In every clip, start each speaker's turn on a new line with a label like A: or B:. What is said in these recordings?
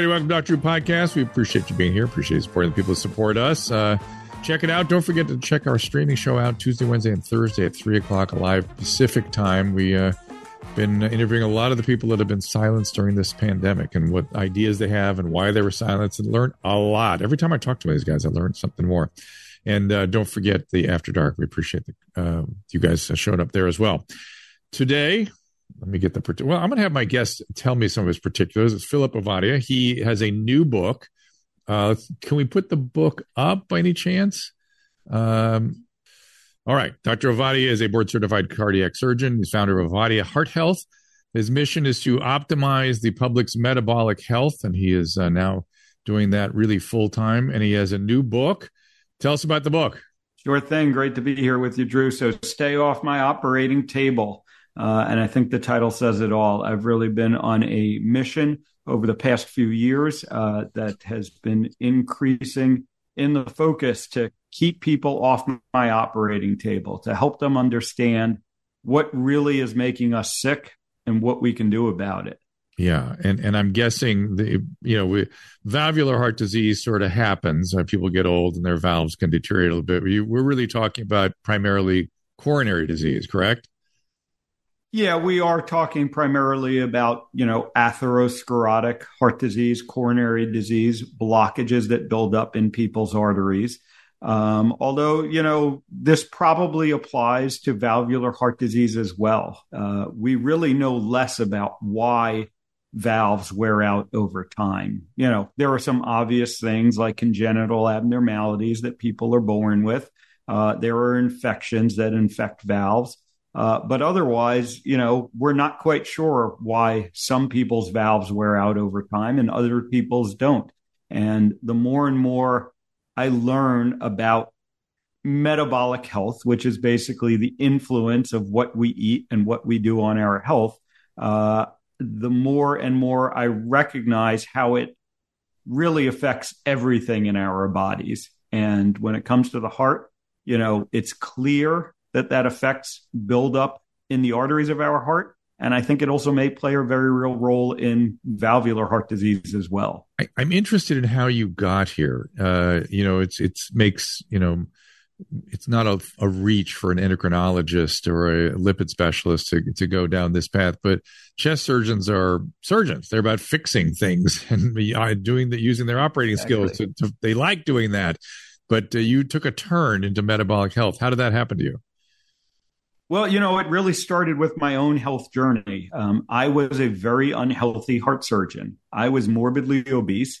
A: everybody. Welcome to Dr. Drew Podcast. We appreciate you being here. Appreciate supporting the people who support us. Uh, check it out. Don't forget to check our streaming show out Tuesday, Wednesday, and Thursday at 3 o'clock live Pacific time. We, uh, been interviewing a lot of the people that have been silenced during this pandemic and what ideas they have and why they were silenced and learned a lot. Every time I talk to these guys, I learned something more. And uh, don't forget the After Dark. We appreciate the, uh, you guys showing up there as well. Today, let me get the well. I'm going to have my guest tell me some of his particulars. It's Philip Ovadia. He has a new book. Uh, can we put the book up by any chance? Um, all right. Dr. Ovadia is a board certified cardiac surgeon. He's founder of Ovadia Heart Health. His mission is to optimize the public's metabolic health, and he is uh, now doing that really full time. And he has a new book. Tell us about the book.
B: Sure thing. Great to be here with you, Drew. So, stay off my operating table. Uh, and I think the title says it all. I've really been on a mission over the past few years uh, that has been increasing in the focus to keep people off my operating table, to help them understand what really is making us sick and what we can do about it.
A: Yeah, and and I'm guessing the you know we, valvular heart disease sort of happens. when people get old and their valves can deteriorate a little bit. We, we're really talking about primarily coronary disease, correct?
B: Yeah, we are talking primarily about, you know, atherosclerotic heart disease, coronary disease, blockages that build up in people's arteries. Um, although, you know, this probably applies to valvular heart disease as well. Uh, we really know less about why valves wear out over time. You know, there are some obvious things like congenital abnormalities that people are born with. Uh, there are infections that infect valves. Uh, but otherwise, you know, we're not quite sure why some people's valves wear out over time and other people's don't. And the more and more I learn about metabolic health, which is basically the influence of what we eat and what we do on our health, uh, the more and more I recognize how it really affects everything in our bodies. And when it comes to the heart, you know, it's clear that that affects buildup in the arteries of our heart. And I think it also may play a very real role in valvular heart disease as well.
A: I, am interested in how you got here. Uh, you know, it's it's makes you know, it's not a, a reach for an endocrinologist or a lipid specialist to to go down this path. But chest surgeons are surgeons. They're about fixing things and doing the using their operating exactly. skills. To, to, they like doing that. But uh, you took a turn into metabolic health. How did that happen to you?
B: Well, you know, it really started with my own health journey. Um, I was a very unhealthy heart surgeon. I was morbidly obese.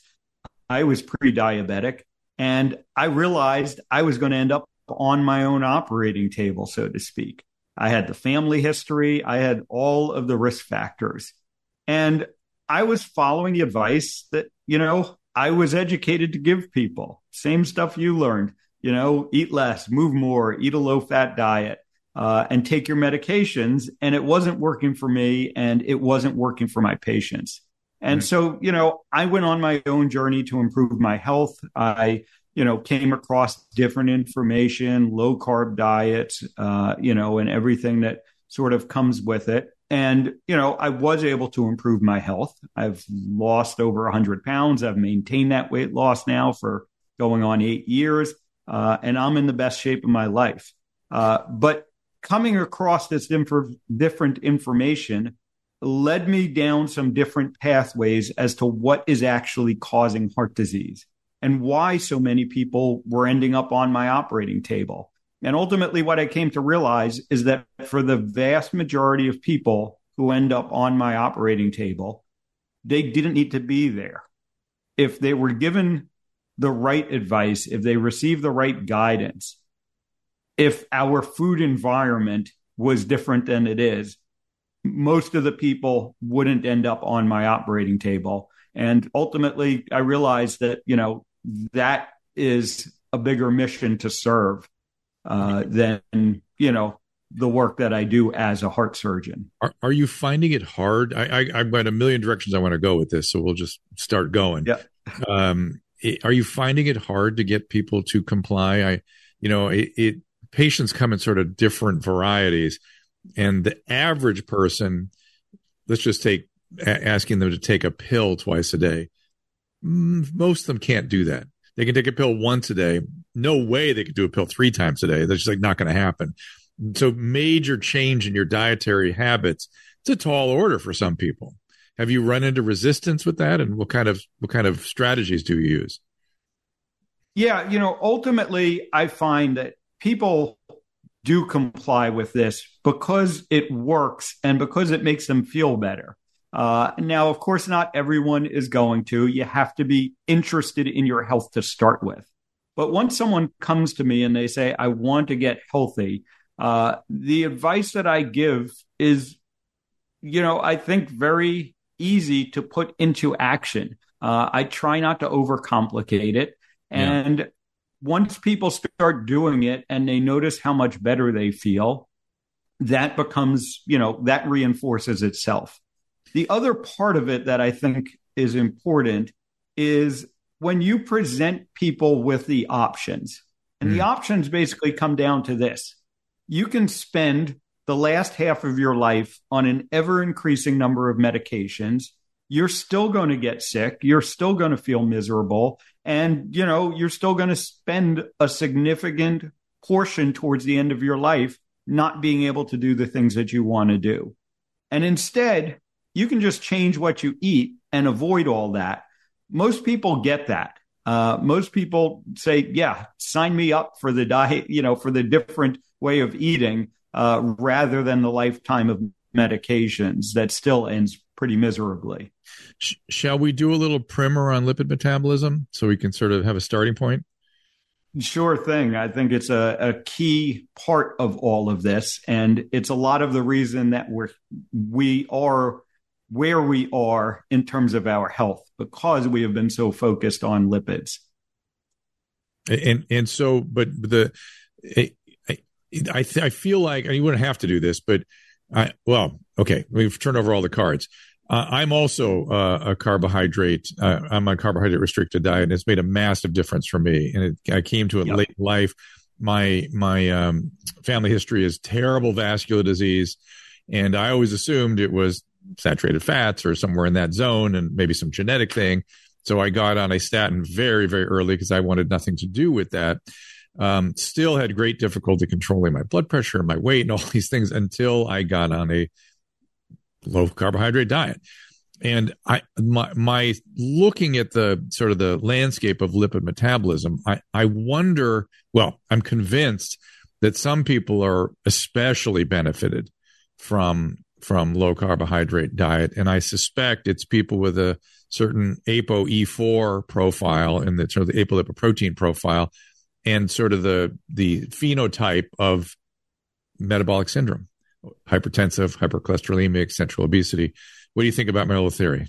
B: I was pre diabetic. And I realized I was going to end up on my own operating table, so to speak. I had the family history, I had all of the risk factors. And I was following the advice that, you know, I was educated to give people. Same stuff you learned, you know, eat less, move more, eat a low fat diet uh, and take your medications. And it wasn't working for me and it wasn't working for my patients. And so, you know, I went on my own journey to improve my health. I, you know, came across different information, low carb diets, uh, you know, and everything that sort of comes with it. And, you know, I was able to improve my health. I've lost over 100 pounds. I've maintained that weight loss now for going on eight years. Uh, and I'm in the best shape of my life. Uh, but coming across this inf- different information led me down some different pathways as to what is actually causing heart disease and why so many people were ending up on my operating table. And ultimately, what I came to realize is that for the vast majority of people who end up on my operating table, they didn't need to be there. If they were given the right advice, if they received the right guidance, if our food environment was different than it is, most of the people wouldn't end up on my operating table. And ultimately, I realized that, you know, that is a bigger mission to serve uh, than, you know, the work that I do as a heart surgeon.
A: Are, are you finding it hard? I, I, I've got a million directions I want to go with this, so we'll just start going.
B: Yeah.
A: um, it, are you finding it hard to get people to comply? I, you know, it, it patients come in sort of different varieties. And the average person, let's just take asking them to take a pill twice a day. Mm, most of them can't do that. They can take a pill once a day. No way they could do a pill three times a day. That's just like not going to happen. So major change in your dietary habits. It's a tall order for some people. Have you run into resistance with that? And what kind of what kind of strategies do you use?
B: Yeah, you know, ultimately, I find that people do comply with this because it works and because it makes them feel better. Uh, now, of course, not everyone is going to. You have to be interested in your health to start with. But once someone comes to me and they say, I want to get healthy, uh, the advice that I give is, you know, I think very easy to put into action. Uh, I try not to overcomplicate it. And yeah. Once people start doing it and they notice how much better they feel, that becomes, you know, that reinforces itself. The other part of it that I think is important is when you present people with the options, and mm. the options basically come down to this you can spend the last half of your life on an ever increasing number of medications. You're still going to get sick. You're still going to feel miserable. And, you know, you're still going to spend a significant portion towards the end of your life not being able to do the things that you want to do. And instead, you can just change what you eat and avoid all that. Most people get that. Uh, most people say, yeah, sign me up for the diet, you know, for the different way of eating uh, rather than the lifetime of medications that still ends pretty miserably.
A: Shall we do a little primer on lipid metabolism so we can sort of have a starting point?
B: Sure thing. I think it's a, a key part of all of this, and it's a lot of the reason that we're we are where we are in terms of our health because we have been so focused on lipids.
A: And and so, but the I I, th- I feel like and you wouldn't have to do this, but I well, okay, we've turned over all the cards. Uh, I'm also uh, a carbohydrate. Uh, I'm on carbohydrate restricted diet, and it's made a massive difference for me. And it, I came to it yep. late in life. My my um, family history is terrible vascular disease, and I always assumed it was saturated fats or somewhere in that zone and maybe some genetic thing. So I got on a statin very, very early because I wanted nothing to do with that. Um, still had great difficulty controlling my blood pressure and my weight and all these things until I got on a low carbohydrate diet. And I, my, my looking at the sort of the landscape of lipid metabolism, I, I wonder, well, I'm convinced that some people are especially benefited from from low carbohydrate diet. And I suspect it's people with a certain ApoE4 profile and the sort of the apolipoprotein profile and sort of the, the phenotype of metabolic syndrome, hypertensive, hypercholesterolemic, central obesity. What do you think about my little theory?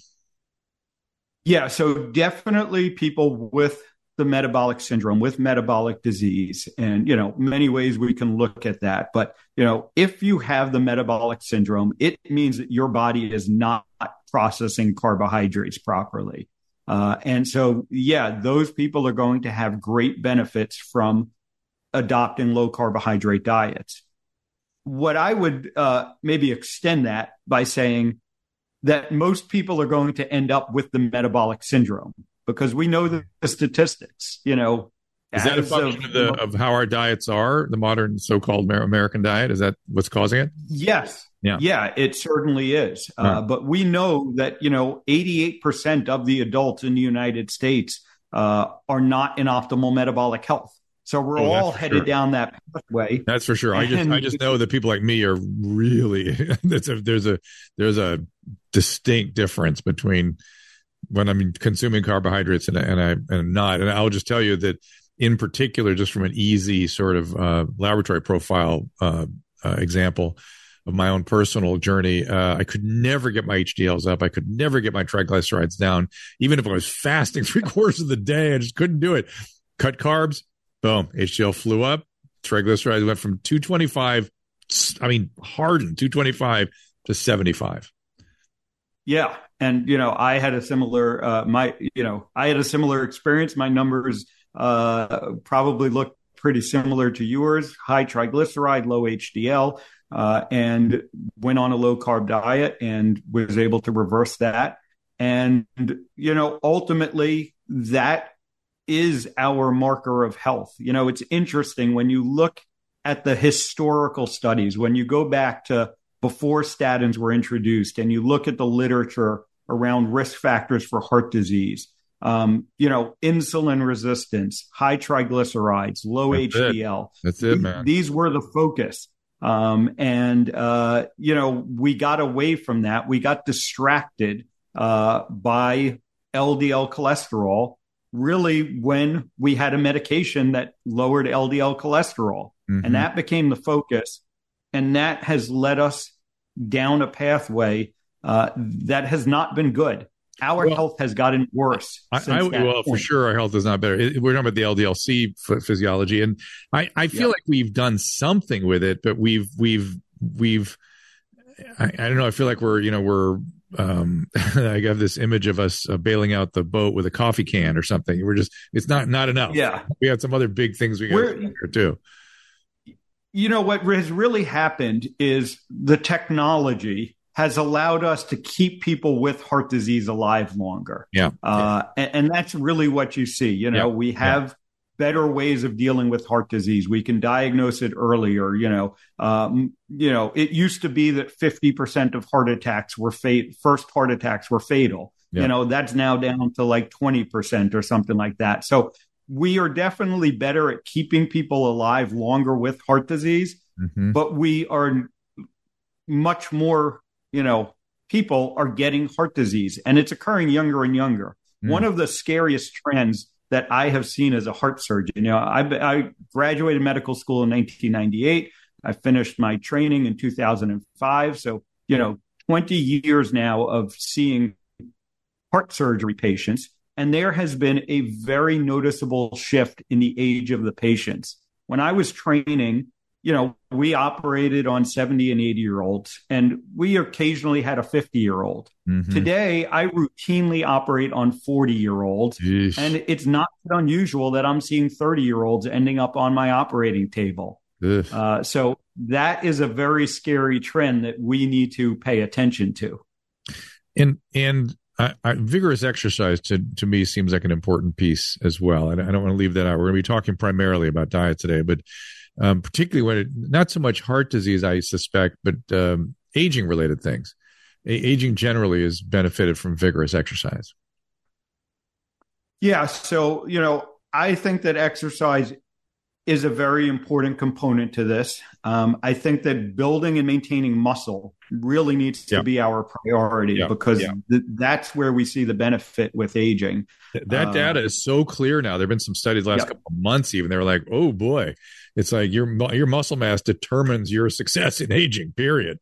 B: Yeah, so definitely people with the metabolic syndrome with metabolic disease and you know many ways we can look at that but you know if you have the metabolic syndrome it means that your body is not processing carbohydrates properly uh, and so yeah those people are going to have great benefits from adopting low carbohydrate diets what i would uh, maybe extend that by saying that most people are going to end up with the metabolic syndrome because we know the, statistics. You know,
A: is that a function of, of, the, of how our diets are, the modern so-called American diet? Is that what's causing it?
B: Yes. Yeah. Yeah, it certainly is. Uh, but we know that, you know, 88% of the adults in the United States uh, are not in optimal metabolic health. So we're oh, all headed sure. down that pathway.
A: That's for sure. I just I just know that people like me are really there's a there's a there's a distinct difference between when I'm consuming carbohydrates and, and I and I'm not. And I'll just tell you that in particular, just from an easy sort of uh, laboratory profile uh, uh, example of my own personal journey, uh, I could never get my HDLs up. I could never get my triglycerides down, even if I was fasting three quarters of the day. I just couldn't do it. Cut carbs, boom, HDL flew up. Triglycerides went from 225, I mean, hardened 225 to 75.
B: Yeah, and you know i had a similar uh, my you know i had a similar experience. My numbers uh, probably looked pretty similar to yours. High triglyceride low hdl uh, and went on a low carb diet and was able to reverse that. And, you know, ultimately that is our marker of health. You know, it's interesting when you look at the historical studies, when you go back to before statins were introduced and you look at the literature around risk factors for heart disease, um, you know, insulin resistance, high triglycerides, low
A: That's
B: HDL.
A: It. That's it, man.
B: These were the focus. Um, and, uh, you know, we got away from that. We got distracted uh, by LDL cholesterol, really, when we had a medication that lowered LDL cholesterol. Mm-hmm. And that became the focus. And that has led us down a pathway uh, that has not been good our well, health has gotten worse.
A: I, I, well, point. for sure, our health is not better. We're talking about the LDLC physiology, and I, I feel yeah. like we've done something with it, but we've we've we've I, I, don't know. I feel like we're you know we're um I have this image of us uh, bailing out the boat with a coffee can or something. We're just it's not not enough.
B: Yeah,
A: we had some other big things we got here too.
B: You know what has really happened is the technology has allowed us to keep people with heart disease alive longer.
A: Yeah.
B: Uh,
A: yeah.
B: And, and, that's really what you see. You know, yeah. we have. Better ways of dealing with heart disease. We can diagnose it earlier. You know, um, you know, it used to be that 50% of heart attacks were fate, first heart attacks were fatal. You know, that's now down to like 20% or something like that. So we are definitely better at keeping people alive longer with heart disease, mm-hmm. but we are much more you know, people are getting heart disease and it's occurring younger and younger. Mm. One of the scariest trends that I have seen as a heart surgeon, you know, I, I graduated medical school in 1998. I finished my training in 2005. So, you know, 20 years now of seeing heart surgery patients. And there has been a very noticeable shift in the age of the patients. When I was training, you know, we operated on 70 and 80 year olds, and we occasionally had a 50 year old. Mm-hmm. Today, I routinely operate on 40 year olds, and it's not unusual that I'm seeing 30 year olds ending up on my operating table. Uh, so that is a very scary trend that we need to pay attention to.
A: And and I, I, vigorous exercise to to me seems like an important piece as well. And I don't want to leave that out. We're going to be talking primarily about diet today, but um, particularly when it, not so much heart disease, I suspect, but um, aging related things. A- aging generally is benefited from vigorous exercise.
B: Yeah. So, you know, I think that exercise is a very important component to this. Um, I think that building and maintaining muscle really needs to yeah. be our priority yeah. because yeah. Th- that's where we see the benefit with aging.
A: Th- that uh, data is so clear now. There have been some studies last couple of months, even they were like, "Oh boy, it's like your your muscle mass determines your success in aging." Period.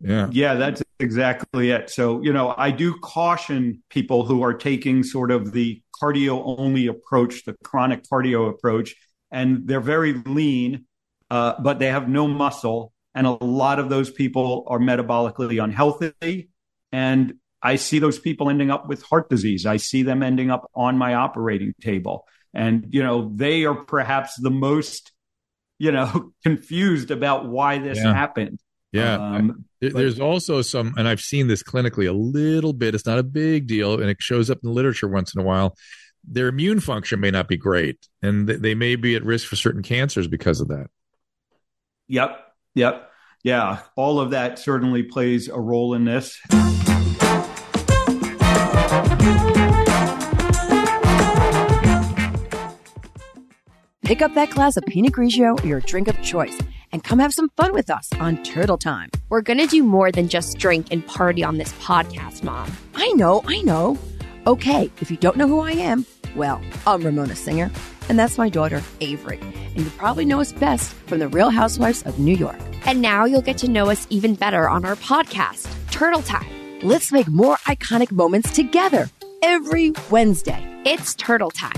B: Yeah, yeah, that's exactly it. So you know, I do caution people who are taking sort of the cardio only approach, the chronic cardio approach, and they're very lean, uh, but they have no muscle and a lot of those people are metabolically unhealthy. And I see those people ending up with heart disease. I see them ending up on my operating table. And, you know, they are perhaps the most, you know, confused about why this
A: yeah.
B: happened.
A: Yeah. Um, There's but, also some, and I've seen this clinically a little bit. It's not a big deal, and it shows up in the literature once in a while. Their immune function may not be great, and they may be at risk for certain cancers because of that.
B: Yep. Yep. Yeah. All of that certainly plays a role in this.
C: Pick up that glass of Pinot Grigio or your drink of choice and come have some fun with us on Turtle Time.
D: We're going to do more than just drink and party on this podcast, Mom.
C: I know, I know. Okay, if you don't know who I am, well, I'm Ramona Singer, and that's my daughter, Avery. And you probably know us best from the Real Housewives of New York.
D: And now you'll get to know us even better on our podcast, Turtle Time.
C: Let's make more iconic moments together every Wednesday.
D: It's Turtle Time.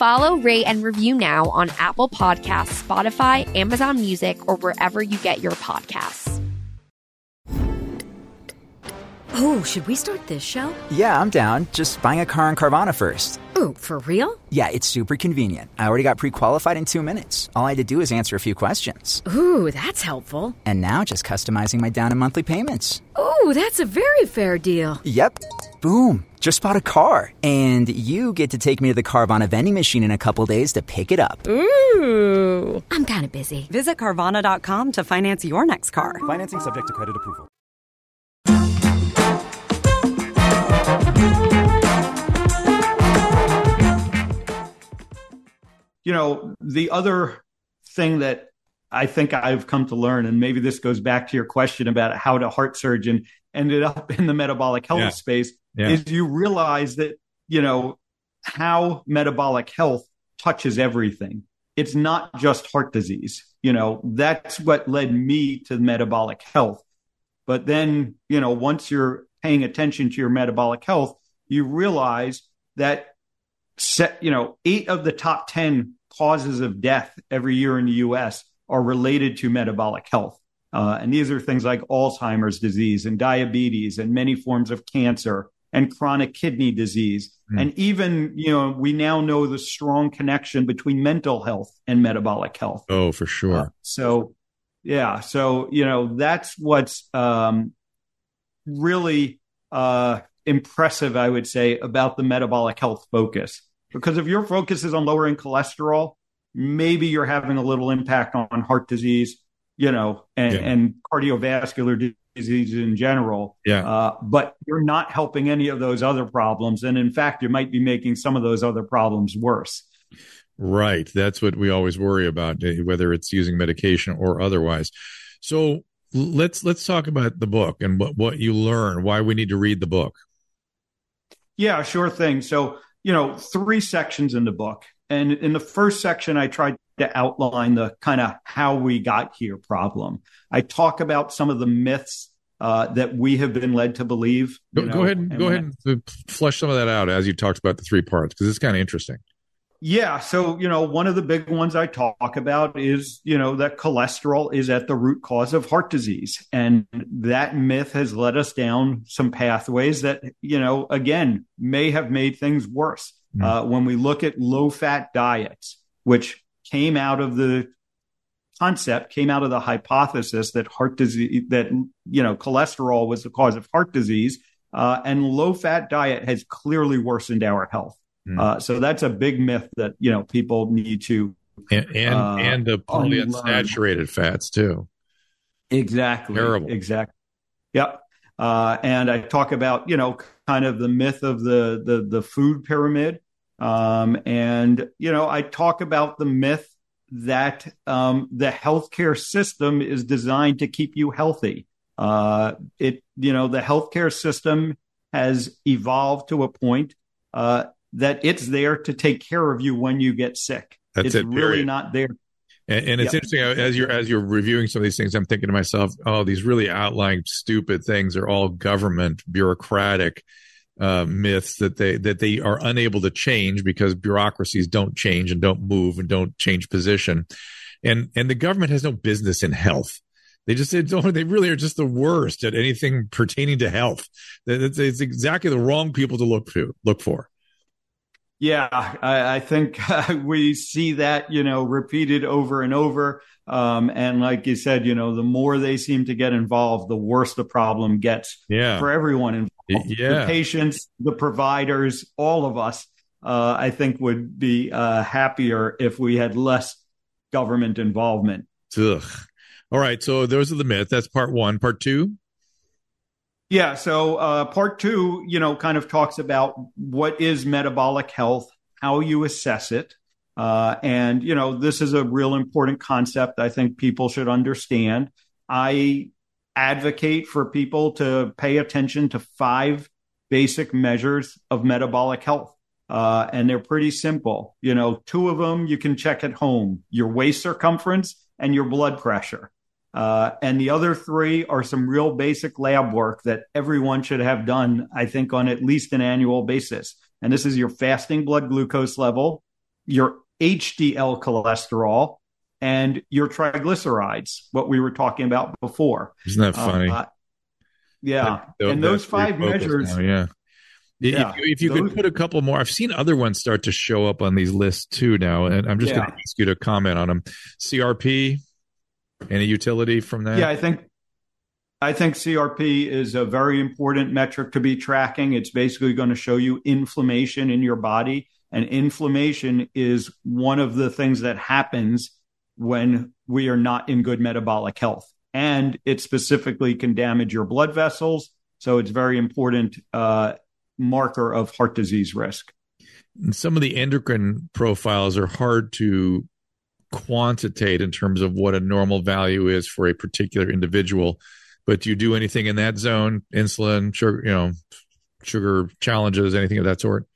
D: Follow, rate, and review now on Apple Podcasts, Spotify, Amazon Music, or wherever you get your podcasts.
E: Oh, should we start this show?
F: Yeah, I'm down. Just buying a car on Carvana first.
E: Ooh, for real?
F: Yeah, it's super convenient. I already got pre qualified in two minutes. All I had to do is answer a few questions.
E: Ooh, that's helpful.
F: And now just customizing my down and monthly payments.
E: Ooh, that's a very fair deal.
F: Yep. Boom, just bought a car. And you get to take me to the Carvana vending machine in a couple days to pick it up.
E: Ooh. I'm kind of busy.
G: Visit Carvana.com to finance your next car.
H: Financing subject to credit approval.
B: You know, the other thing that I think I've come to learn, and maybe this goes back to your question about how the heart surgeon ended up in the metabolic health
A: Yeah.
B: space,
A: Yeah.
B: is you realize that, you know, how metabolic health touches everything. It's not just heart disease. You know, that's what led me to metabolic health. But then, you know, once you're paying attention to your metabolic health, you realize that set, you know, eight of the top 10 causes of death every year in the US are related to metabolic health. Uh, and these are things like Alzheimer's disease and diabetes and many forms of cancer and chronic kidney disease.
A: Mm.
B: And even, you know, we now know the strong connection between mental health and metabolic health.
A: Oh, for sure.
B: Uh, so, yeah. So, you know, that's what's um, really uh, impressive, I would say, about the metabolic health focus. Because if your focus is on lowering cholesterol, maybe you're having a little impact on heart disease, you know, and,
A: Yeah.
B: and cardiovascular di- disease in general.
A: Yeah.
B: Uh, but you're not helping any of those other problems. And in fact, you might be making some of those other problems worse.
A: Right. That's what we always worry about, eh, whether it's using medication or otherwise. So let's let's talk about the book and what what you learn, why we need to read the book.
B: Yeah, sure thing. So, you know, three sections in the book. And in the first section, I tried to outline the kind of how we got here problem. I talk about some of the myths uh, that we have been led to believe.
A: Go,
B: you
A: go ahead and
B: and
A: go ahead and flesh some of that out as you talked about the three parts because it's kind of interesting.
B: Yeah. So, you know, one of the big ones I talk about is, you know, that cholesterol is at the root cause of heart disease. And that myth has led us down some pathways that, you know, again, may have made things worse.
A: Mm.
B: Uh, when we look at low fat diets, which came out of the concept, came out of the hypothesis that heart disease, that, you know, cholesterol was the cause of heart disease. Uh, and low fat diet has clearly worsened our health.
A: Mm.
B: Uh, so that's a big myth that you know people need to
A: And and,
B: Uh,
A: and the polyunsaturated fats too.
B: exactly
A: Terrible.
B: exactly yep uh, and I talk about you know kind of the myth of the the the food pyramid um, and you know I talk about the myth that um, the healthcare system is designed to keep you healthy uh, it you know the healthcare system has evolved to a point uh, that it's there to take care of you when you get sick
A: That's
B: it's
A: it,
B: really not there
A: And, and it's
B: Yep.
A: interesting uh, as you're as you're reviewing some of these things. I'm thinking to myself, oh, these really outlying stupid things are all government bureaucratic uh, myths that they that they are unable to change because bureaucracies don't change and don't move and don't change position, and and the government has no business in health. They just they don't. They really are just the worst at anything pertaining to health. It's, it's exactly the wrong people to look to look for.
B: Yeah, I, I think we see that, you know, repeated over and over. Um, and like you said, you know, the more they seem to get involved, the worse the problem gets
A: Yeah,
B: for everyone involved. The
A: yeah.
B: patients, the providers, all of us, uh, I think would be uh, happier if we had less government involvement.
A: Ugh. All right, so those are the myths. That's part one. Part two.
B: Yeah. So uh, part two, you know, kind of talks about what is metabolic health, how you assess it. Uh, and, you know, this is a real important concept I think people should understand. I advocate for people to pay attention to five basic measures of metabolic health. Uh, and they're pretty simple. You know, two of them you can check at home your waist circumference and your blood pressure. Uh, and the other three are some real basic lab work that everyone should have done, I think, on at least an annual basis. And this is your fasting blood glucose level, your HDL cholesterol, and your triglycerides, what we were talking about before.
A: Isn't that funny?
B: Uh, yeah.
A: That-
B: and those five measures,
A: now, yeah. If-
B: Yeah,
A: if, if you
B: those-
A: could put a couple more, I've seen other ones start to show up on these lists too now, and I'm just
B: Yeah.
A: going to ask you to comment on them. CRP, any utility from that?
B: yeah, I think I think CRP is a very important metric to be tracking. It's basically going to show you inflammation in your body. And inflammation is one of the things that happens when we are not in good metabolic health. And it specifically can damage your blood vessels. So it's very important uh, marker of heart disease risk.
A: And some of the endocrine profiles are hard to quantitate in terms of what a normal value is for a particular individual. But do you do anything in that zone? Insulin, sugar, you know, sugar challenges, anything of that sort?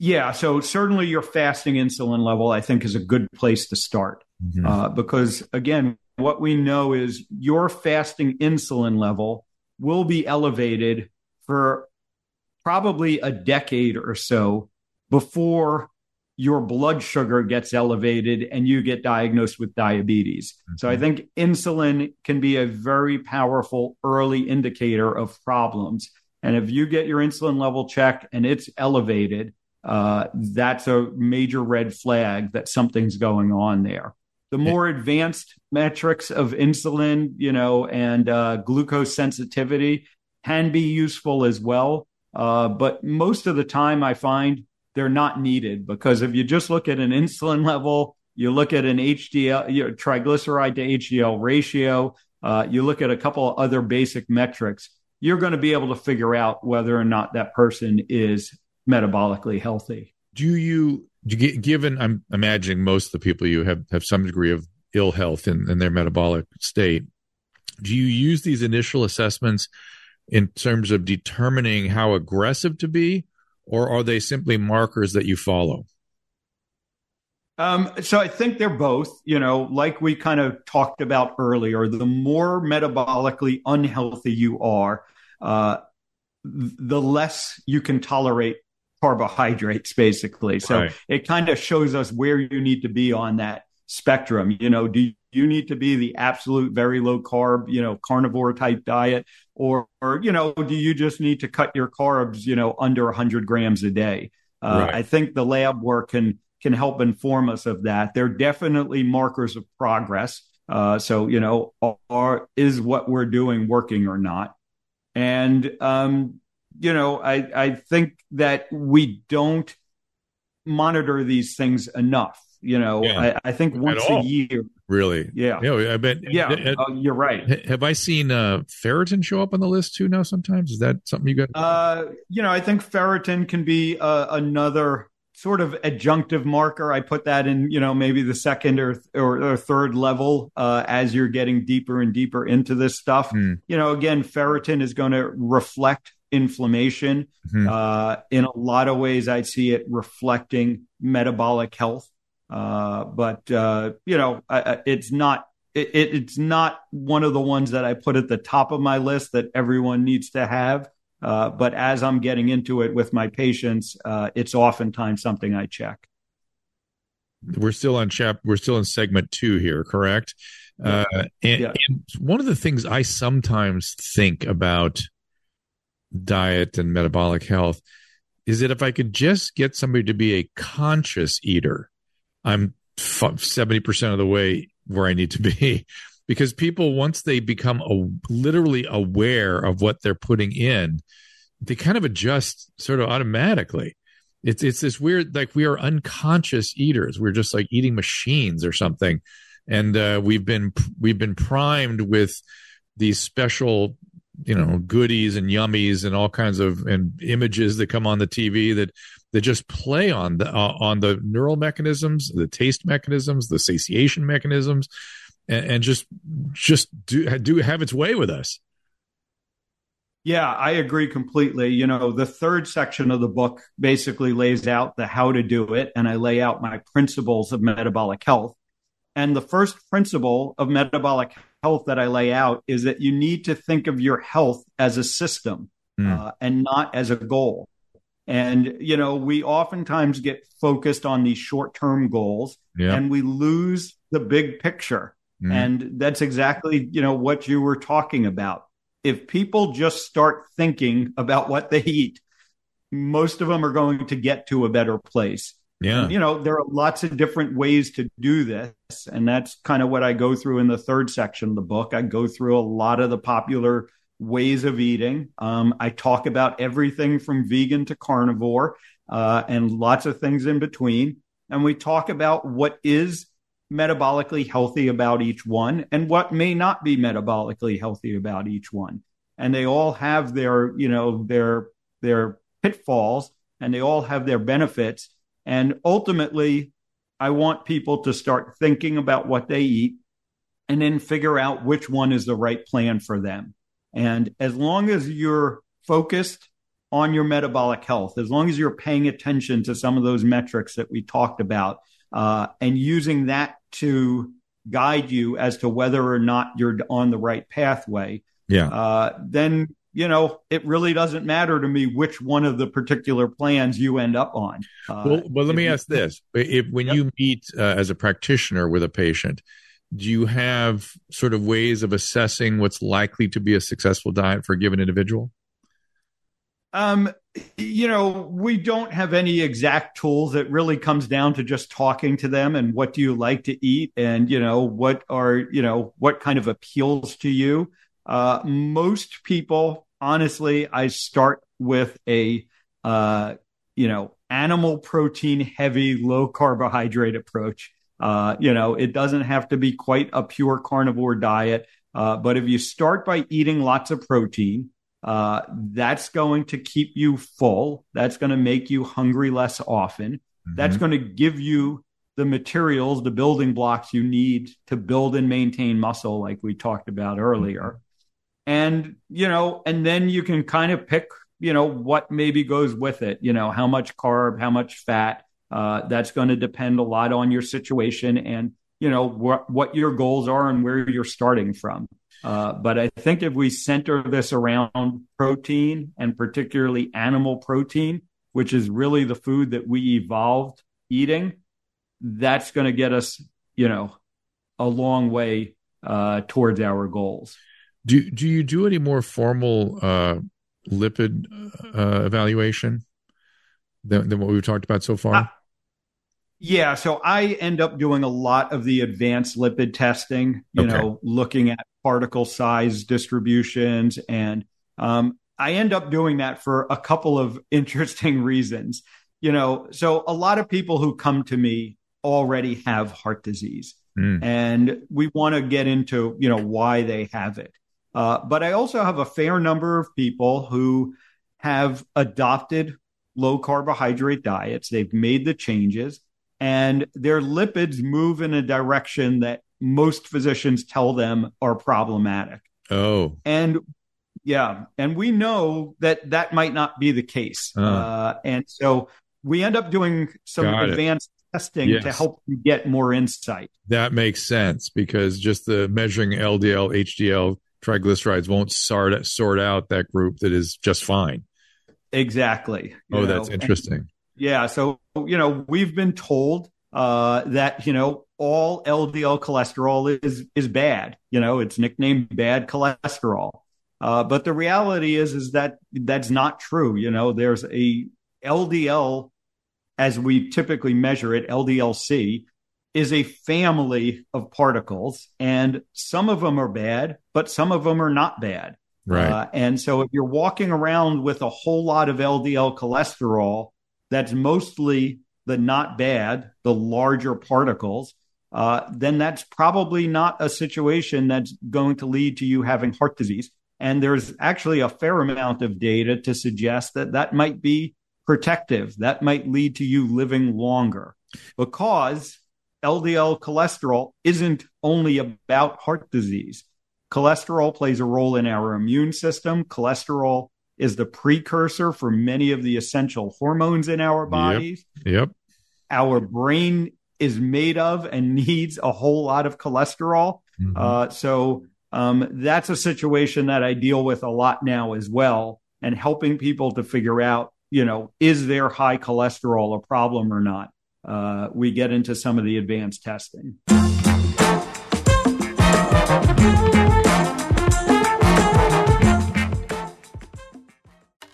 B: Yeah, so certainly your fasting insulin level, I think, is a good place to start mm-hmm. uh, because again, what we know is your fasting insulin level will be elevated for probably a decade or so before your blood sugar gets elevated and you get diagnosed with diabetes. Mm-hmm. So I think insulin can be a very powerful early indicator of problems. And if you get your insulin level checked and it's elevated, uh, that's a major red flag that something's going on there. The more advanced metrics of insulin, you know, and uh, glucose sensitivity can be useful as well. Uh, but most of the time, I find they're not needed because if you just look at an insulin level, you look at an HDL, your triglyceride to HDL ratio, uh, you look at a couple of other basic metrics, you're going to be able to figure out whether or not that person is metabolically healthy.
A: Do you, do you given, I'm imagining most of the people you have have some degree of ill health in, in their metabolic state. Do you use these initial assessments in terms of determining how aggressive to be, or are they simply markers that you follow?
B: Um, so I think they're both, you know, like we kind of talked about earlier, the more metabolically unhealthy you are, uh, the less you can tolerate carbohydrates, basically. So right. it kind of shows us where you need to be on that spectrum. You know, do you need to be the absolute very low carb, you know, carnivore type diet? Or, or you know, do you just need to cut your carbs, you know, under 100 grams a day? Uh, right. I think the lab work can can help inform us of that. They're definitely markers of progress. Uh, so, you know, are, is what we're doing working or not? And, um, you know, I, I think that we don't monitor these things enough. You know, yeah. I, I, think once a year.
A: Really?
B: Yeah.
A: Yeah. I bet.
B: Yeah. Uh, you're right.
A: Have I seen uh, ferritin show up on the list too now? Sometimes is that something you got?
B: Uh, you know, I think ferritin can be uh, another sort of adjunctive marker. I put that in, you know, maybe the second or or, or third level uh, as you're getting deeper and deeper into this stuff. Mm. You know, again, ferritin is going to reflect inflammation. Mm-hmm. Uh, in a lot of ways, I see it reflecting metabolic health. Uh, but uh, you know, I, it's not it, it's not one of the ones that I put at the top of my list that everyone needs to have. Uh, but as I'm getting into it with my patients, uh, it's oftentimes something I check.
A: We're still on chap. We're still in segment two here, correct? Uh, and, yeah. and one of the things I sometimes think about diet and metabolic health is that if I could just get somebody to be a conscious eater, I'm 70% of the way where I need to be. Because people, once they become a, literally aware of what they're putting in, they kind of adjust sort of automatically. It's it's this weird, like we are unconscious eaters. We're just like eating machines or something, and uh, we've been we've been primed with these special you know goodies and yummies and all kinds of and images that come on the TV that that just play on the uh, on the neural mechanisms, the taste mechanisms, the satiation mechanisms, and, and just just do do have its way with us.
B: Yeah, I agree completely. You know, the third section of the book basically lays out the how to do it, and I lay out my principles of metabolic health. And the first principle of metabolic health that I lay out is that you need to think of your health as a system mm. uh, and not as a goal. And, you know, we oftentimes get focused on these short term goals yeah. and we lose the big picture. Mm. And that's exactly, you know, what you were talking about. If people just start thinking about what they eat, most of them are going to get to a better place.
A: Yeah.
B: And, you know, there are lots of different ways to do this. And that's kind of what I go through in the third section of the book. I go through a lot of the popular ways of eating. Um, I talk about everything from vegan to carnivore uh, and lots of things in between. And we talk about what is metabolically healthy about each one and what may not be metabolically healthy about each one. And they all have their, you know, their their pitfalls and they all have their benefits. And ultimately, I want people to start thinking about what they eat and then figure out which one is the right plan for them. And as long as you're focused on your metabolic health, as long as you're paying attention to some of those metrics that we talked about uh, and using that to guide you as to whether or not you're on the right pathway,
A: yeah.
B: Uh, then you know, it really doesn't matter to me which one of the particular plans you end up on.
A: Uh, well, well, let me ask this: If when yep. you meet uh, as a practitioner with a patient, do you have sort of ways of assessing what's likely to be a successful diet for a given individual?
B: Um, you know, we don't have any exact tools. It really comes down to just talking to them and what do you like to eat, and you know what are you know what kind of appeals to you. Uh, most people, honestly, I start with a, uh, you know, animal protein heavy, low carbohydrate approach. Uh, you know, it doesn't have to be quite a pure carnivore diet. Uh, but if you start by eating lots of protein, uh, that's going to keep you full. That's going to make you hungry less often. Mm-hmm. That's going to give you the materials, the building blocks you need to build and maintain muscle, like we talked about earlier and you know and then you can kind of pick you know what maybe goes with it you know how much carb how much fat uh, that's going to depend a lot on your situation and you know wh- what your goals are and where you're starting from. Uh, but i think if we center this around protein and particularly animal protein which is really the food that we evolved eating that's going to get us you know a long way uh, towards our goals
A: do do you do any more formal uh, lipid uh, evaluation than, than what we've talked about so far? Uh,
B: yeah, so I end up doing a lot of the advanced lipid testing. You okay. know, looking at particle size distributions, and um, I end up doing that for a couple of interesting reasons. You know, so a lot of people who come to me already have heart disease. Mm. And we want to get into, you know, why they have it. Uh, but I also have a fair number of people who have adopted low carbohydrate diets. They've made the changes and their lipids move in a direction that most physicians tell them are problematic.
A: Oh.
B: And yeah, and we know that that might not be the case. Uh. Uh, and so we end up doing some advanced it. testing yes. to help you get more insight.
A: That makes sense because just the measuring LDL, HDL triglycerides won't sort sort out that group that is just fine.
B: Exactly.
A: Oh, know? that's interesting. And,
B: yeah. So, you know, we've been told uh, that, you know, all LDL cholesterol is is bad. You know, it's nicknamed bad cholesterol. Uh, but the reality is is that that's not true. You know, there's a LDL as we typically measure it, LDLC, is a family of particles, and some of them are bad, but some of them are not bad.
A: Right. Uh,
B: and so if you're walking around with a whole lot of LDL cholesterol, that's mostly the not bad, the larger particles, uh, then that's probably not a situation that's going to lead to you having heart disease. And there's actually a fair amount of data to suggest that that might be protective. That might lead to you living longer because LDL cholesterol isn't only about heart disease. Cholesterol plays a role in our immune system. Cholesterol is the precursor for many of the essential hormones in our bodies.
A: Yep. yep.
B: Our brain is made of and needs a whole lot of cholesterol. Mm-hmm. Uh, so um, that's a situation that I deal with a lot now as well, and helping people to figure out, you know, is their high cholesterol a problem or not? Uh, we get into some of the advanced testing.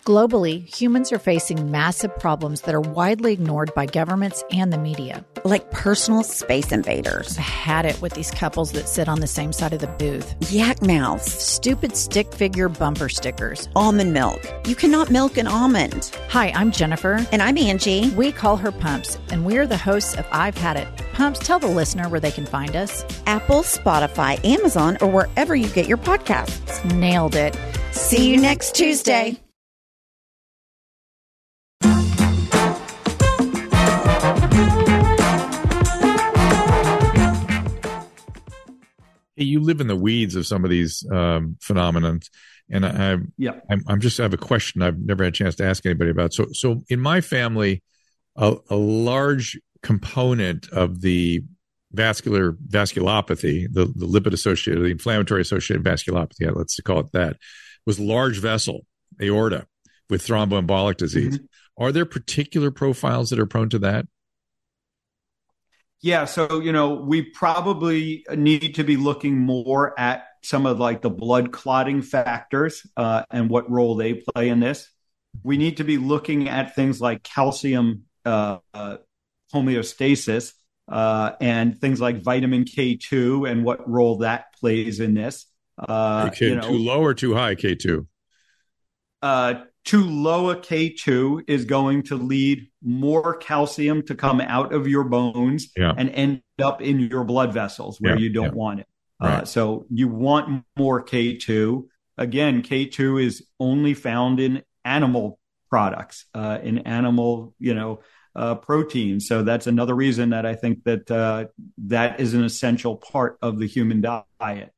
H: Globally, humans are facing massive problems that are widely ignored by governments and the media.
I: Like personal space invaders.
H: I've had it with these couples that sit on the same side of the booth.
I: Yak mouths.
H: Stupid stick figure bumper stickers.
I: Almond milk. You cannot milk an almond.
H: Hi, I'm Jennifer.
I: And I'm Angie.
H: We call her Pumps, and we're the hosts of I've Had It. Pumps, tell the listener where they can find us.
I: Apple, Spotify, Amazon, or wherever you get your podcasts.
H: Nailed it.
I: See you next Tuesday.
A: You live in the weeds of some of these um, phenomenons, and I,
B: yeah,
A: I'm, I'm, just I have a question I've never had a chance to ask anybody about. So, so in my family, a, a large component of the vascular vasculopathy, the, the lipid associated, the inflammatory associated vasculopathy, let's call it that, was large vessel aorta with thromboembolic disease. Mm-hmm. Are there particular profiles that are prone to that?
B: Yeah, so you know, we probably need to be looking more at some of like the blood clotting factors uh, and what role they play in this. We need to be looking at things like calcium uh, uh, homeostasis uh, and things like vitamin K2 and what role that plays in this.
A: Uh, you know, too low or too high K2?
B: Too low a K2 is going to lead more calcium to come out of your bones
A: yeah.
B: and end up in your blood vessels where yeah, you don't yeah. want it. Uh, right. Uh, so you want more K2. Again, K2 is only found in animal products, uh, in animal, you know, uh, proteins. So that's another reason that I think that uh, that is an essential part of the human diet.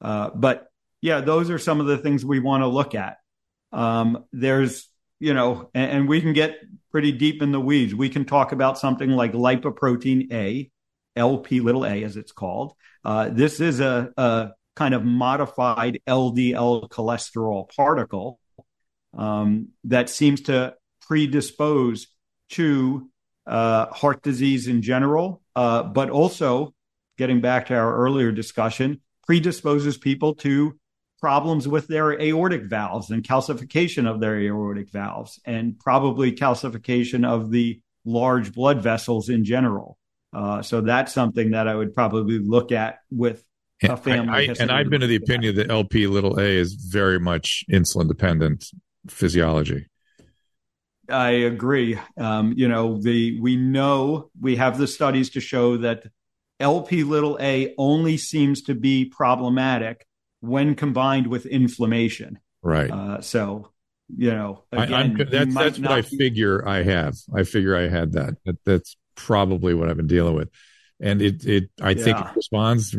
B: Uh, but yeah, those are some of the things we want to look at. Um, there's, you know, and, and, we can get pretty deep in the weeds. We can talk about something like lipoprotein A, LP little a, as it's called. Uh, this is a, a, kind of modified LDL cholesterol particle um, that seems to predispose to uh, heart disease in general, uh, but also getting back to our earlier discussion, predisposes people to problems with their aortic valves and calcification of their aortic valves, and probably calcification of the large blood vessels in general. Uh, so that's something that I would probably look at with a family.
A: I, I, and I've been of the opinion that LP little a is very much insulin dependent physiology.
B: I agree. Um, you know, the we know we have the studies to show that LP little a only seems to be problematic when combined with inflammation.
A: Right.
B: Uh, so, you know, again,
A: I, that's that's what I figure I have. I figure I had that. that. That's probably what I've been dealing with. And it, it, I yeah. think it responds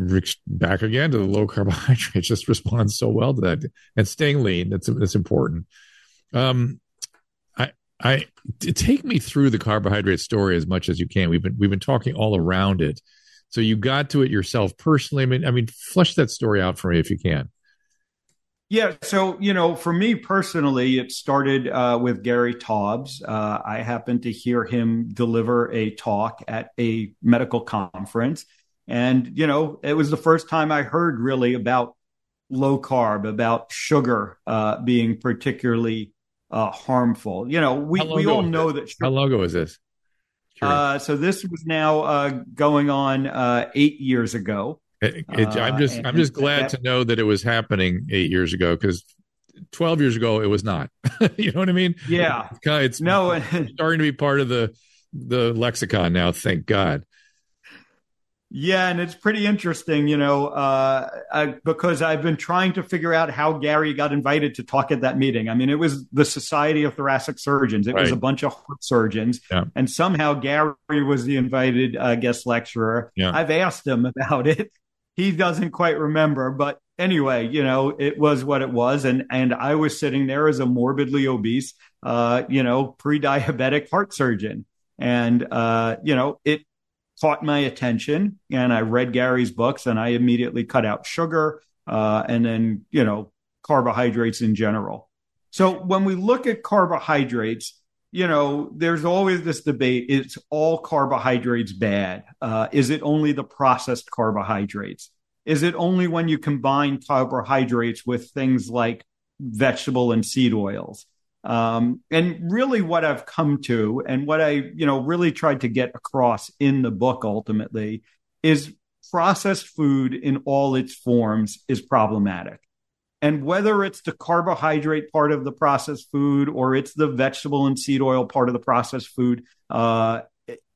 A: back again to the low carbohydrates. Just responds so well to that, and staying lean. That's that's important. Um, I, I take me through the carbohydrate story as much as you can. We've been we've been talking all around it so you got to it yourself personally. I mean, I mean, flesh that story out for me if you can.
B: Yeah, so you know, for me personally, it started uh, with Gary Taubes. Uh, I happened to hear him deliver a talk at a medical conference, and you know, it was the first time I heard really about low carb, about sugar uh, being particularly uh, harmful. You know, we we all know that.
A: Sugar- How long ago is this?
B: Uh, so this was now uh, going on uh, eight years ago.
A: It, it, I'm just uh, I'm just glad that, to know that it was happening eight years ago because 12 years ago it was not. you know what I mean?
B: Yeah.
A: It's, it's no starting to be part of the the lexicon now. Thank God.
B: Yeah, and it's pretty interesting, you know, uh, I, because I've been trying to figure out how Gary got invited to talk at that meeting. I mean, it was the Society of Thoracic Surgeons. It right. was a bunch of heart surgeons,
A: yeah.
B: and somehow Gary was the invited uh, guest lecturer.
A: Yeah.
B: I've asked him about it. He doesn't quite remember, but anyway, you know, it was what it was, and and I was sitting there as a morbidly obese, uh, you know, pre-diabetic heart surgeon, and uh, you know, it caught my attention and I read Gary's books and I immediately cut out sugar uh, and then, you know, carbohydrates in general. So when we look at carbohydrates, you know, there's always this debate is all carbohydrates bad? Uh, is it only the processed carbohydrates? Is it only when you combine carbohydrates with things like vegetable and seed oils? Um, and really, what I've come to, and what I, you know, really tried to get across in the book ultimately, is processed food in all its forms is problematic. And whether it's the carbohydrate part of the processed food or it's the vegetable and seed oil part of the processed food, uh,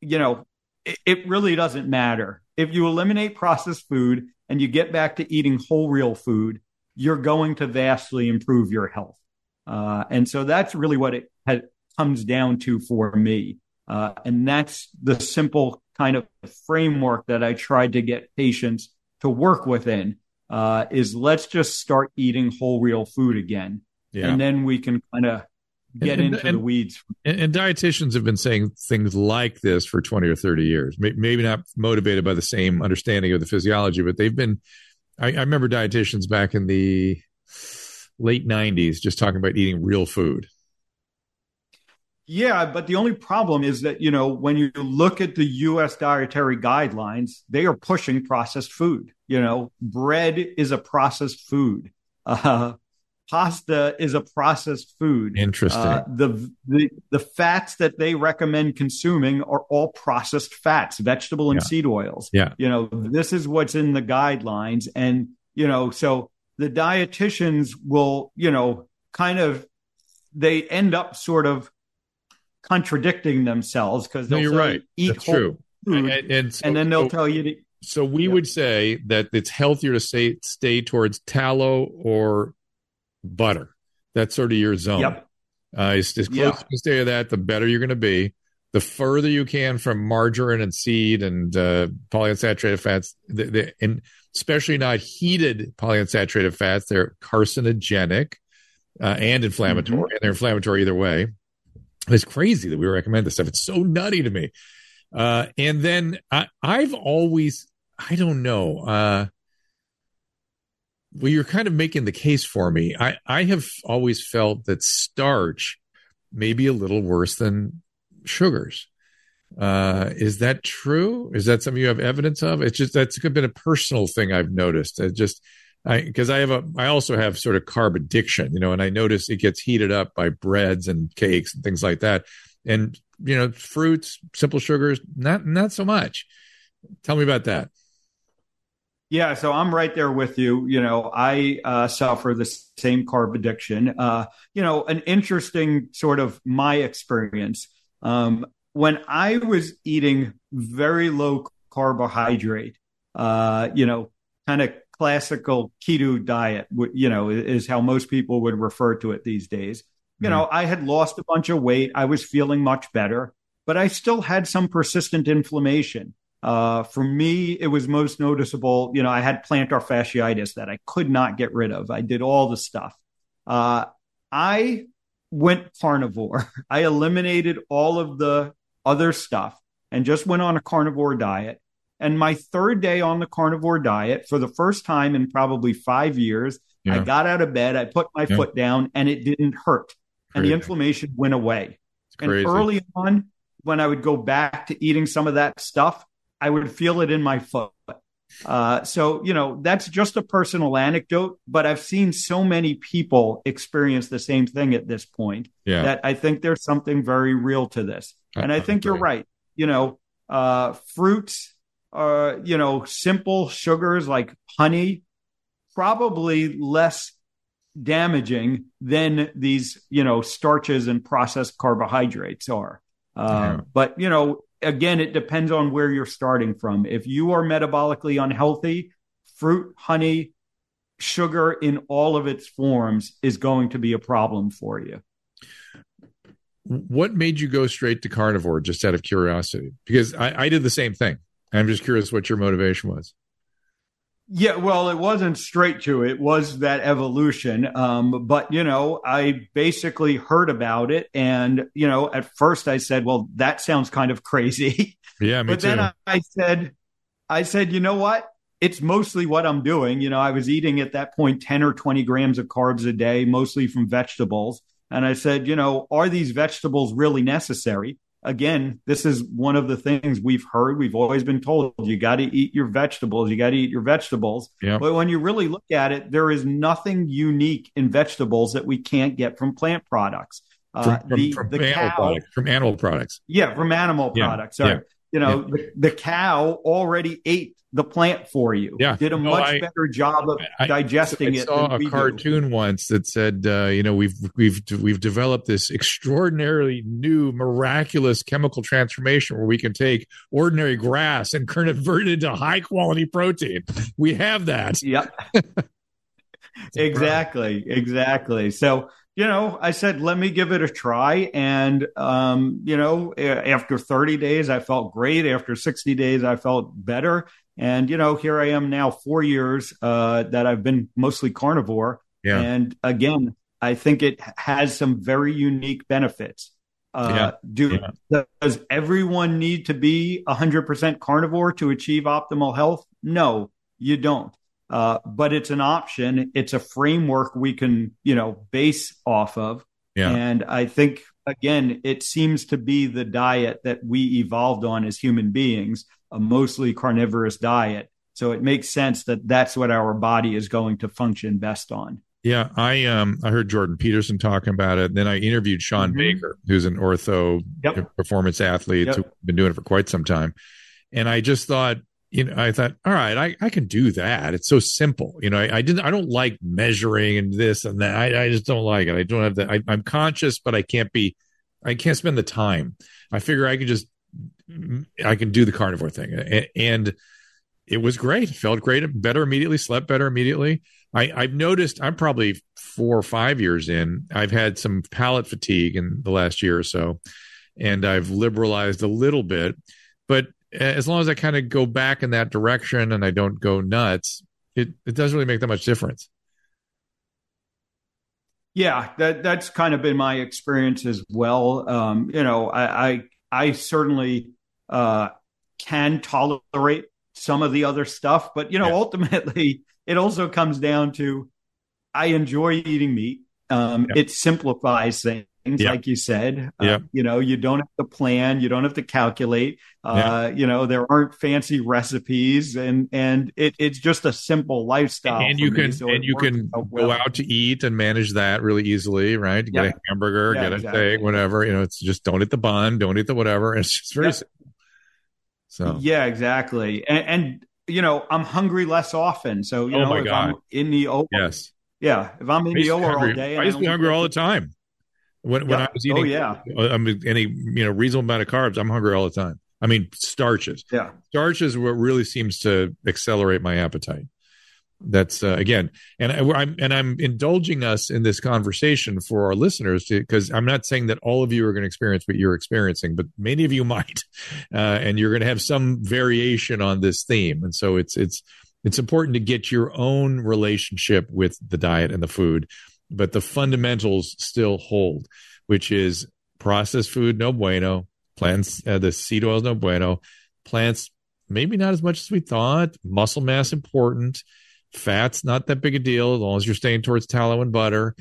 B: you know, it, it really doesn't matter. If you eliminate processed food and you get back to eating whole, real food, you're going to vastly improve your health. Uh, and so that's really what it has, comes down to for me. Uh, and that's the simple kind of framework that I tried to get patients to work within uh, is let's just start eating whole real food again. Yeah. And then we can kind of get and, into and, the weeds.
A: And, and, dietitians have been saying things like this for 20 or 30 years, maybe not motivated by the same understanding of the physiology, but they've been, I, I remember dietitians back in the late 90s just talking about eating real food.
B: Yeah, but the only problem is that, you know, when you look at the US dietary guidelines, they are pushing processed food. You know, bread is a processed food. Uh, pasta is a processed food.
A: Interesting. Uh,
B: the, the the fats that they recommend consuming are all processed fats, vegetable and
A: yeah.
B: seed oils.
A: Yeah.
B: You know, this is what's in the guidelines and you know, so the dietitians will, you know, kind of they end up sort of contradicting themselves because
A: no, you're
B: say,
A: right.
B: Eat
A: That's true.
B: Food, and, and, so, and, then they'll so, tell you to.
A: So we yeah. would say that it's healthier to stay stay towards tallow or butter. That's sort of your zone.
B: Yep.
A: Uh, as, as close yeah. as you stay to that, the better you're going to be. The further you can from margarine and seed and uh, polyunsaturated fats, the, the, and especially not heated polyunsaturated fats, they're carcinogenic uh, and inflammatory, mm-hmm. and they're inflammatory either way. It's crazy that we recommend this stuff. It's so nutty to me. Uh, and then I, I've always, I don't know. Uh, well, you're kind of making the case for me. I, I have always felt that starch may be a little worse than sugars. Uh, is that true? Is that something you have evidence of? It's just that's been a personal thing I've noticed. It just I because I have a I also have sort of carb addiction, you know, and I notice it gets heated up by breads and cakes and things like that. And you know, fruits, simple sugars, not not so much. Tell me about that.
B: Yeah, so I'm right there with you. You know, I uh, suffer the same carb addiction. Uh, you know, an interesting sort of my experience. Um, when I was eating very low carbohydrate, uh, you know, kind of classical keto diet, you know, is how most people would refer to it these days. You know, mm-hmm. I had lost a bunch of weight. I was feeling much better, but I still had some persistent inflammation. Uh, for me, it was most noticeable. You know, I had plantar fasciitis that I could not get rid of. I did all the stuff. Uh, I went carnivore. I eliminated all of the other stuff and just went on a carnivore diet. And my third day on the carnivore diet, for the first time in probably five years, yeah. I got out of bed, I put my yeah. foot down, and it didn't hurt. And the inflammation went away. And early on, when I would go back to eating some of that stuff, I would feel it in my foot. Uh, so, you know, that's just a personal anecdote, but I've seen so many people experience the same thing at this point
A: yeah.
B: that I think there's something very real to this. And I, I think you're right. You know, uh, fruits, uh, you know, simple sugars like honey, probably less damaging than these, you know, starches and processed carbohydrates are. Uh, yeah. But, you know, again, it depends on where you're starting from. If you are metabolically unhealthy, fruit, honey, sugar in all of its forms is going to be a problem for you.
A: What made you go straight to carnivore just out of curiosity? Because I, I did the same thing. I'm just curious what your motivation was.
B: Yeah, well, it wasn't straight to it was that evolution. Um, but you know, I basically heard about it, and you know, at first I said, "Well, that sounds kind of crazy."
A: Yeah, me
B: but
A: too.
B: then I, I said, "I said, you know what? It's mostly what I'm doing. You know, I was eating at that point ten or twenty grams of carbs a day, mostly from vegetables." And I said, you know, are these vegetables really necessary? again, this is one of the things we've heard. We've always been told you got to eat your vegetables. You got to eat your vegetables.
A: Yeah.
B: But when you really look at it, there is nothing unique in vegetables that we can't get from plant products.
A: Uh, from, from, the, from the animal cow, products. From animal products.
B: Yeah, from animal yeah. products. Sorry. Yeah. You know, yeah. the, the cow already ate the plant for you.
A: Yeah.
B: Did a no, much I, better job of I, digesting
A: I,
B: it.
A: I saw a cartoon
B: do.
A: once that said, uh, you know, we've we've we've developed this extraordinarily new, miraculous chemical transformation where we can take ordinary grass and convert it into high quality protein. We have that.
B: Yep. exactly. Exactly. So you know, I said, let me give it a try. And, um, you know, after 30 days, I felt great. After 60 days, I felt better. And, you know, here I am now, four years uh, that I've been mostly carnivore. Yeah. And again, I think it has some very unique benefits. Uh, yeah. Do yeah. does everyone need to be 100% carnivore to achieve optimal health? No, you don't. Uh, but it's an option. It's a framework we can, you know, base off of. Yeah. And I think again, it seems to be the diet that we evolved on as human beings a mostly carnivorous diet. So it makes sense that that's what our body is going to function best on.
A: Yeah, I um I heard Jordan Peterson talking about it. Then I interviewed Shawn mm-hmm. Baker, who's an ortho yep. performance athlete yep. who's been doing it for quite some time. And I just thought, you know, I thought, all right, I, I can do that. It's so simple. You know, I, I didn't I don't like measuring and this and that. I, I just don't like it. I don't have that. I'm conscious, but I can't be I can't spend the time. I figure I can just I can do the carnivore thing. And it was great. Felt great. Better immediately. Slept better immediately. I, I've noticed. I'm probably four or five years in. I've had some palate fatigue in the last year or so, and I've liberalized a little bit. But as long as I kind of go back in that direction and I don't go nuts, it it doesn't really make that much difference.
B: Yeah, that that's kind of been my experience as well. Um, you know, I, I I certainly uh, can tolerate some of the other stuff, but you know, yeah. ultimately, it also comes down to I enjoy eating meat. Um, yeah. It simplifies things, yeah. like you said. Uh, yeah. you know, you don't have to plan, you don't have to calculate. Uh, you know, there aren't fancy recipes, and and it, it's just a simple lifestyle.
A: And you can me, so and you can well. go out to eat and manage that really easily, right? Get a hamburger, get a exactly. steak, whatever. You know, it's just don't eat the bun, don't eat the whatever. It's just very simple. So
B: yeah, exactly. And, and, you know, I'm hungry less often. So you oh know, if God. I'm in the OR,
A: yes,
B: yeah, if I'm in the OR all day,
A: I used to be hungry all the time. When when I was eating, oh,
B: yeah,
A: I mean, any you know reasonable amount of carbs, I'm hungry all the time. I mean, starches.
B: Yeah,
A: starches what really seems to accelerate my appetite. That's uh, again and I, am and i'm indulging us in this conversation for our listeners because i'm not saying that all of you are going to experience what you're experiencing but many of you might uh, and you're going to have some variation on this theme. And so it's it's it's important to get your own relationship with the diet and the food but the fundamentals still hold which is processed food no bueno plants uh, the seed oils no bueno plants maybe not as much as we thought muscle mass important Fat's not that big a deal as long as you're staying towards tallow and butter.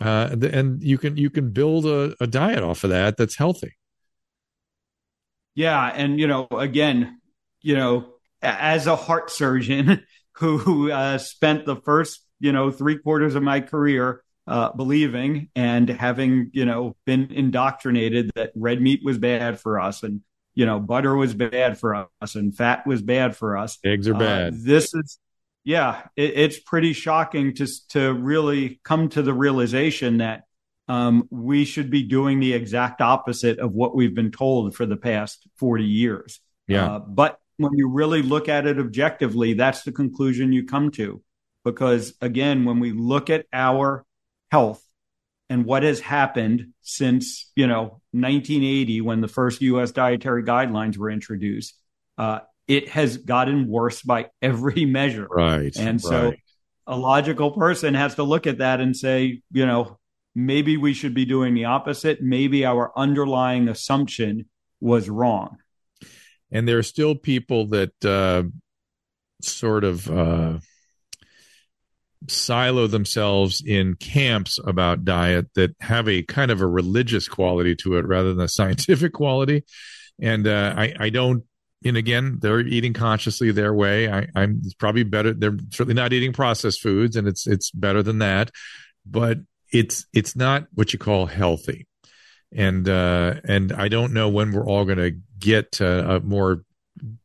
A: Uh, and you can you can build a, a diet off of that that's healthy.
B: Yeah, and you know, again, you know, as a heart surgeon who uh, spent the first you know three quarters of my career uh, believing and having you know been indoctrinated that red meat was bad for us and you know butter was bad for us and fat was bad for us.
A: Eggs are uh, bad.
B: this is yeah, it, it's pretty shocking to to really come to the realization that um, we should be doing the exact opposite of what we've been told for the past forty years.
A: Yeah, uh,
B: but when you really look at it objectively, that's the conclusion you come to. Because again, when we look at our health and what has happened since you know 1980 when the first U.S. dietary guidelines were introduced, uh, it has gotten worse by every measure.
A: Right.
B: And so
A: right.
B: a logical person has to look at that and say, you know, maybe we should be doing the opposite. Maybe our underlying assumption was wrong.
A: And there are still people that uh, sort of uh, silo themselves in camps about diet that have a kind of a religious quality to it rather than a scientific quality. And uh, I, I don't and again, they're eating consciously their way. I, am probably better. They're certainly not eating processed foods, and it's it's better than that. But it's it's not what you call healthy. and uh, and I don't know when we're all going to get a more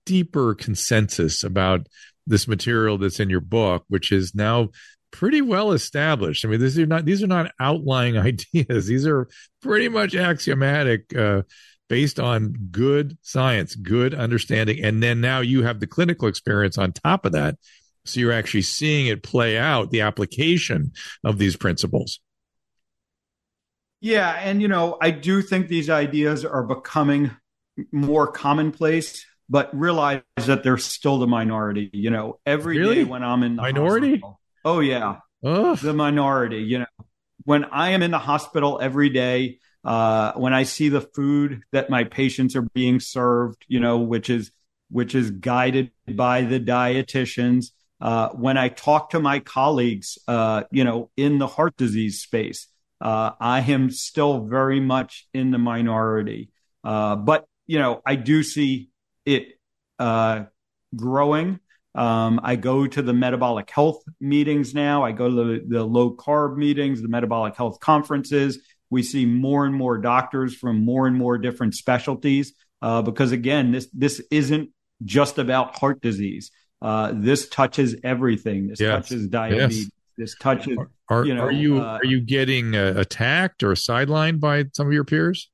A: deeper consensus about this material that's in your book, which is now pretty well established. I mean, these are not these are not outlying ideas. These are pretty much axiomatic, uh, based on good science, good understanding, and then now you have the clinical experience on top of that. So you're actually seeing it play out, the application of these principles.
B: Yeah, and you know, I do think these ideas are becoming more commonplace, but realize that they're still the minority. You know, every
A: really?
B: day when I'm in
A: minority,
B: oh yeah, Ugh. the minority. You know, when I am in the hospital every day, uh, when I see the food that my patients are being served, you know, which is which is guided by the dietitians. Uh, when I talk to my colleagues, uh, you know, in the heart disease space, uh, I am still very much in the minority. Uh, but, you know, I do see it uh, growing. Um, I go to the metabolic health meetings now. I go to the, the low carb meetings, the metabolic health conferences. We see more and more doctors from more and more different specialties uh, because, again, this this isn't just about heart disease. Uh, this touches everything. This yes. touches diabetes. Yes. This touches.
A: Are,
B: you know,
A: are you uh, are you getting uh, attacked or sidelined by some of your peers?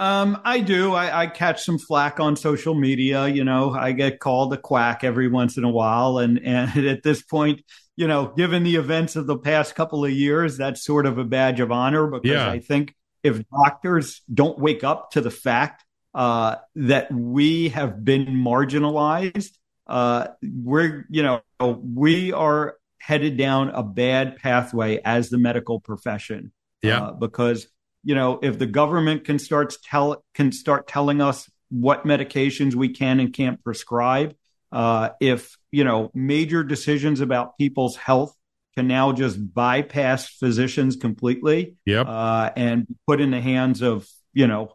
B: Um, I do. I, I, catch some flack on social media. You know, I get called a quack every once in a while, and and at this point, you know, given the events of the past couple of years, that's sort of a badge of honor because yeah. I think if doctors don't wake up to the fact uh, that we have been marginalized, uh, we're you know we are headed down a bad pathway as the medical profession.
A: Yeah. Uh,
B: because, you know, if the government can start tell can start telling us what medications we can and can't prescribe, uh, if you know major decisions about people's health can now just bypass physicians completely,
A: yep.
B: uh, and put in the hands of you know,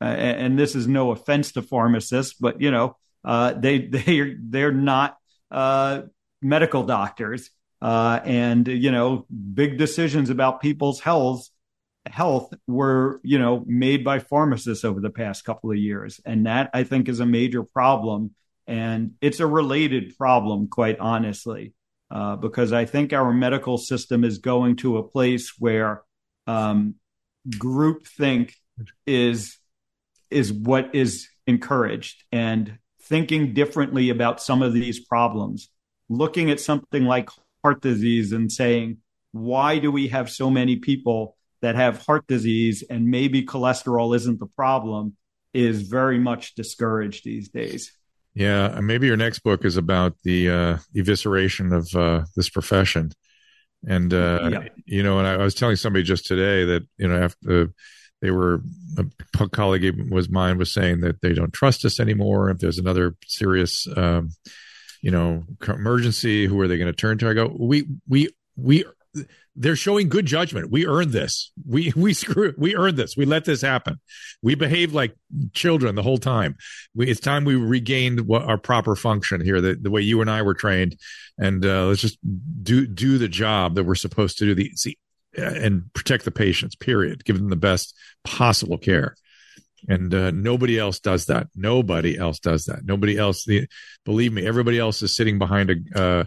B: uh, and this is no offense to pharmacists, but you know, uh, they they they're not uh, medical doctors, uh, and you know big decisions about people's health health were you know made by pharmacists over the past couple of years. And that i think is a major problem. And it's a related problem quite honestly uh, because i think our medical system is going to a place where um, groupthink is is what is encouraged. And thinking differently about some of these problems looking at something like heart disease and saying, why do we have so many people that have heart disease and maybe cholesterol isn't the problem is very much discouraged these days.
A: Yeah, maybe your next book is about the uh, evisceration of uh, this profession. And uh, yeah. you know, and I, I, was telling somebody just today that you know after they were a colleague was mine was saying that they don't trust us anymore. If there's another serious um, you know, emergency. Who are they going to turn to? I go, we, we, we, they're showing good judgment. We earned this. We, we screw, we earned this. We let this happen. We behaved like children the whole time. We, it's time we regained our proper function here, the, the way you and I were trained. And, uh, let's just do, do the job that we're supposed to do the, see, and protect the patients, period. Give them the best possible care and uh, nobody else does that. Nobody else does that. Nobody else. The, believe me, everybody else is sitting behind a uh,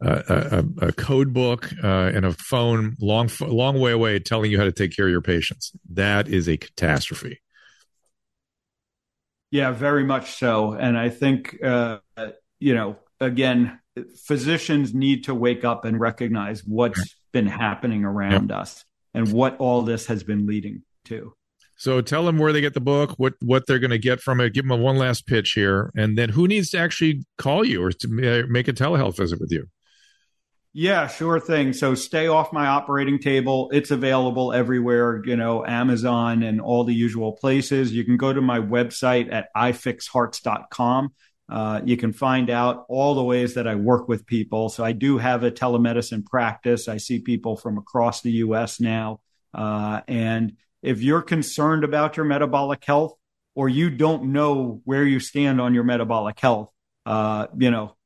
A: a, a, code book uh, and a phone long long way away, telling you how to take care of your patients. That is a catastrophe.
B: Yeah, very much so. And I think uh, you know, again, physicians need to wake up and recognize what's been happening around yep. us and what all this has been leading to.
A: So tell them where they get the book, what what they're going to get from it. Give them a one last pitch here, and then who needs to actually call you or to make a telehealth visit with you?
B: Yeah, sure thing. So stay off my operating table. It's available everywhere, you know, Amazon and all the usual places. You can go to my website at ifixhearts.com. Uh, you can find out all the ways that I work with people. So I do have a telemedicine practice. I see people from across the U.S. now, uh, and if you're concerned about your metabolic health or you don't know where you stand on your metabolic health, uh, you know,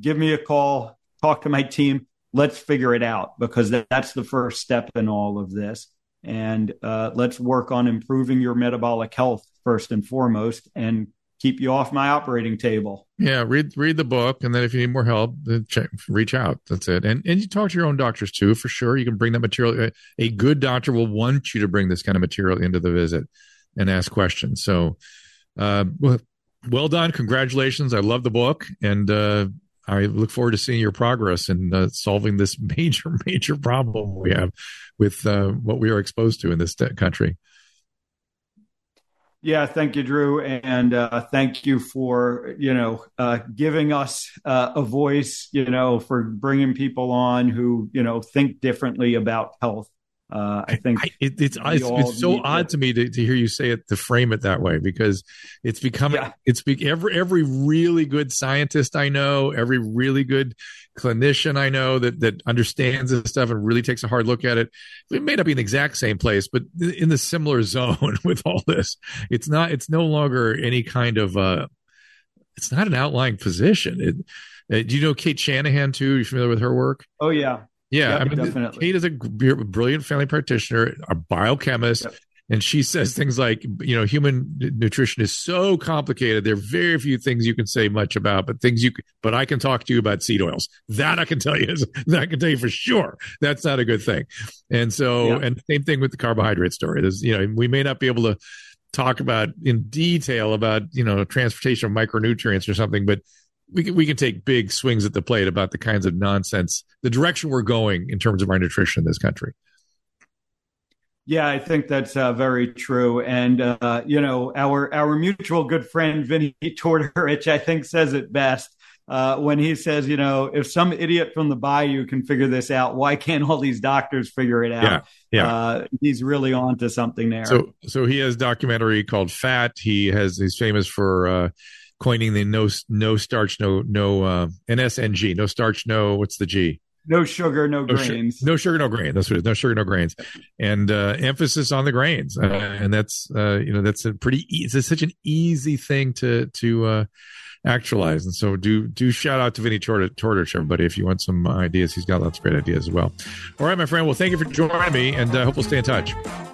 B: give me a call, talk to my team. Let's figure it out because that's the first step in all of this. and uh, let's work on improving your metabolic health first and foremost, and keep you off my operating table.
A: Yeah, read read the book, and then if you need more help, check, reach out. That's it. And and you talk to your own doctors too, for sure. You can bring that material. A good doctor will want you to bring this kind of material into the visit and ask questions. So, uh, well done, congratulations. I love the book, and uh, I look forward to seeing your progress in uh, solving this major major problem we have with uh, what we are exposed to in this country.
B: Yeah, thank you, Drew, and uh, thank you for you know uh, giving us uh, a voice. You know, for bringing people on who you know think differently about health. Uh, I think I,
A: it, it's it's, it's so odd to, to me to, to, hear you say it to frame it that way because it's becoming yeah. it's be, every every really good scientist I know, every really good clinician I know that that understands this stuff and really takes a hard look at it. It may not be in the exact same place, but in the similar zone with all this. It's not. It's no longer any kind of. uh It's not an outlying position. It, uh, do you know Cate Shanahan too? Are you familiar with her work?
B: Oh yeah,
A: yeah, yep, I mean, definitely. Cate is a brilliant family practitioner, a biochemist, yep. and she says things like, you know, human nutrition is so complicated. There are very few things you can say much about, but things you, but I can talk to you about seed oils. That I can tell you is, that I can tell you for sure. That's not a good thing. And so, yep. and same thing with the carbohydrate story. There's, you know, we may not be able to talk about in detail about, you know, transportation of micronutrients or something, but we can, we can take big swings at the plate about the kinds of nonsense, the direction we're going in terms of our nutrition in this country.
B: Yeah, I think that's uh, very true. And uh, you know, our our mutual good friend Vinnie Tortorich, I think, says it best uh, when he says, you know, if some idiot from the bayou can figure this out, why can't all these doctors figure it out?
A: Yeah, yeah.
B: Uh, he's really on to something there.
A: So, so he has documentary called Fat. He has he's famous for uh, coining the no no starch no no uh, NSNG no starch no what's the G?
B: No sugar no,
A: no
B: grains.
A: no sugar no grain. That's what it is. No sugar no grains. And uh, emphasis on the grains. Uh, and that's uh, you know that's a pretty e- it's such an easy thing to to uh, actualize. And so do do shout out to Vinnie Tortorich everybody if you want some ideas. He's got lots of great ideas as well. All right my friend. Well thank you for joining me and uh, hope we'll stay in touch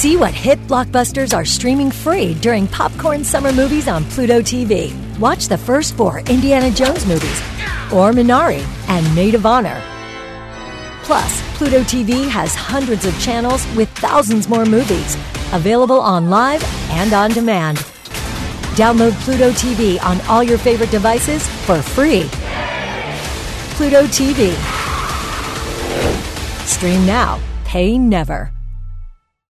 J: See what hit blockbusters are streaming free during Popcorn Summer Movies on Pluto TV. Watch the first four Indiana Jones movies, or Minari and Maid of Honor. Plus, Pluto TV has hundreds of channels with thousands more movies, available on live and on demand. Download Pluto TV on all your favorite devices for free. Pluto TV. Stream now, pay never.